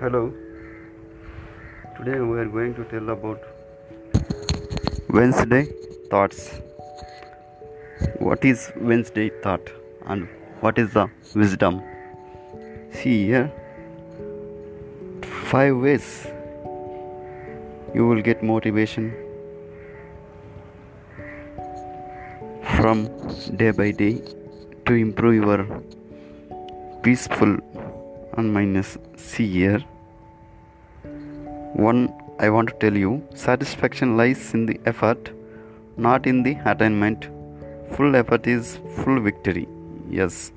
Hello. Today we are going to tell about Wednesday thoughts. What is Wednesday thought and what is the wisdom? See here five ways you will get motivation from day by day to improve your peaceful and mindness. See here one I want to tell you satisfaction lies in the effort, not in the attainment. Full effort is full victory. Yes.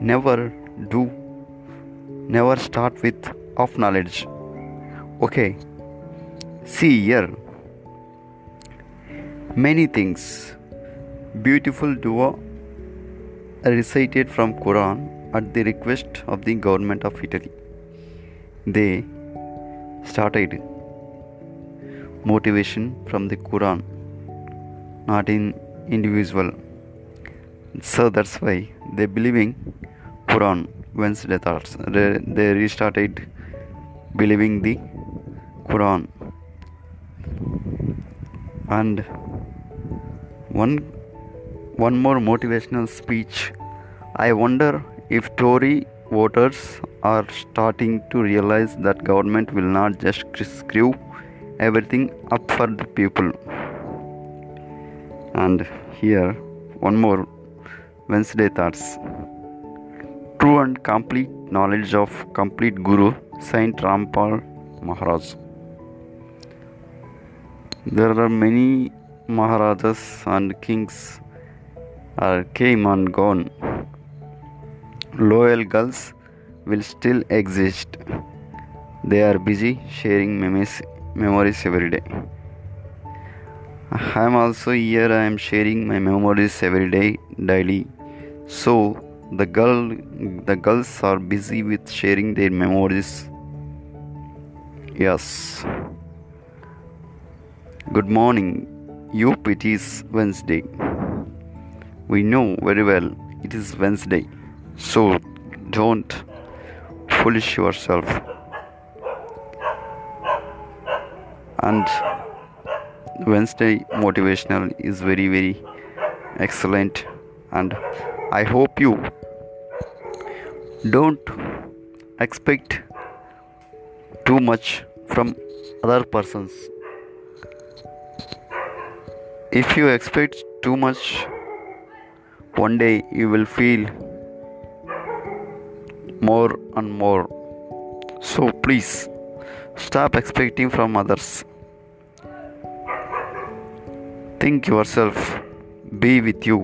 Never do, never start with off knowledge. Okay. See here. Many things. Beautiful dua recited from Quran at the request of the government of Italy. They started motivation from the Quran, not in individual. So that's why they believing Quran thoughts. They, they restarted believing the Quran. And one one more motivational speech. I wonder if Tory voters are starting to realize that government will not just screw everything up for the people. And here one more wednesday thoughts. True and complete knowledge of complete guru saint rampal maharaj. There are many maharajas and kings are came and gone loyal girls will still exist. They are busy sharing memories, memories every day. I am also here. I am sharing my memories every day, daily. So the girl, the girls are busy with sharing their memories. Yes. Good morning. You it is Wednesday. We know very well it is Wednesday. So don't foolish yourself. And Wednesday motivational is very, very excellent. And I hope you don't expect too much from other persons. If you expect too much, one day you will feel more and more. So please stop expecting from others. Think yourself, be with you.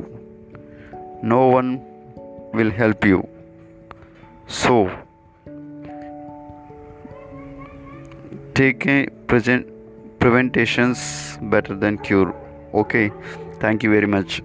No one will help you. So take a present preventations better than cure. Okay, thank you very much.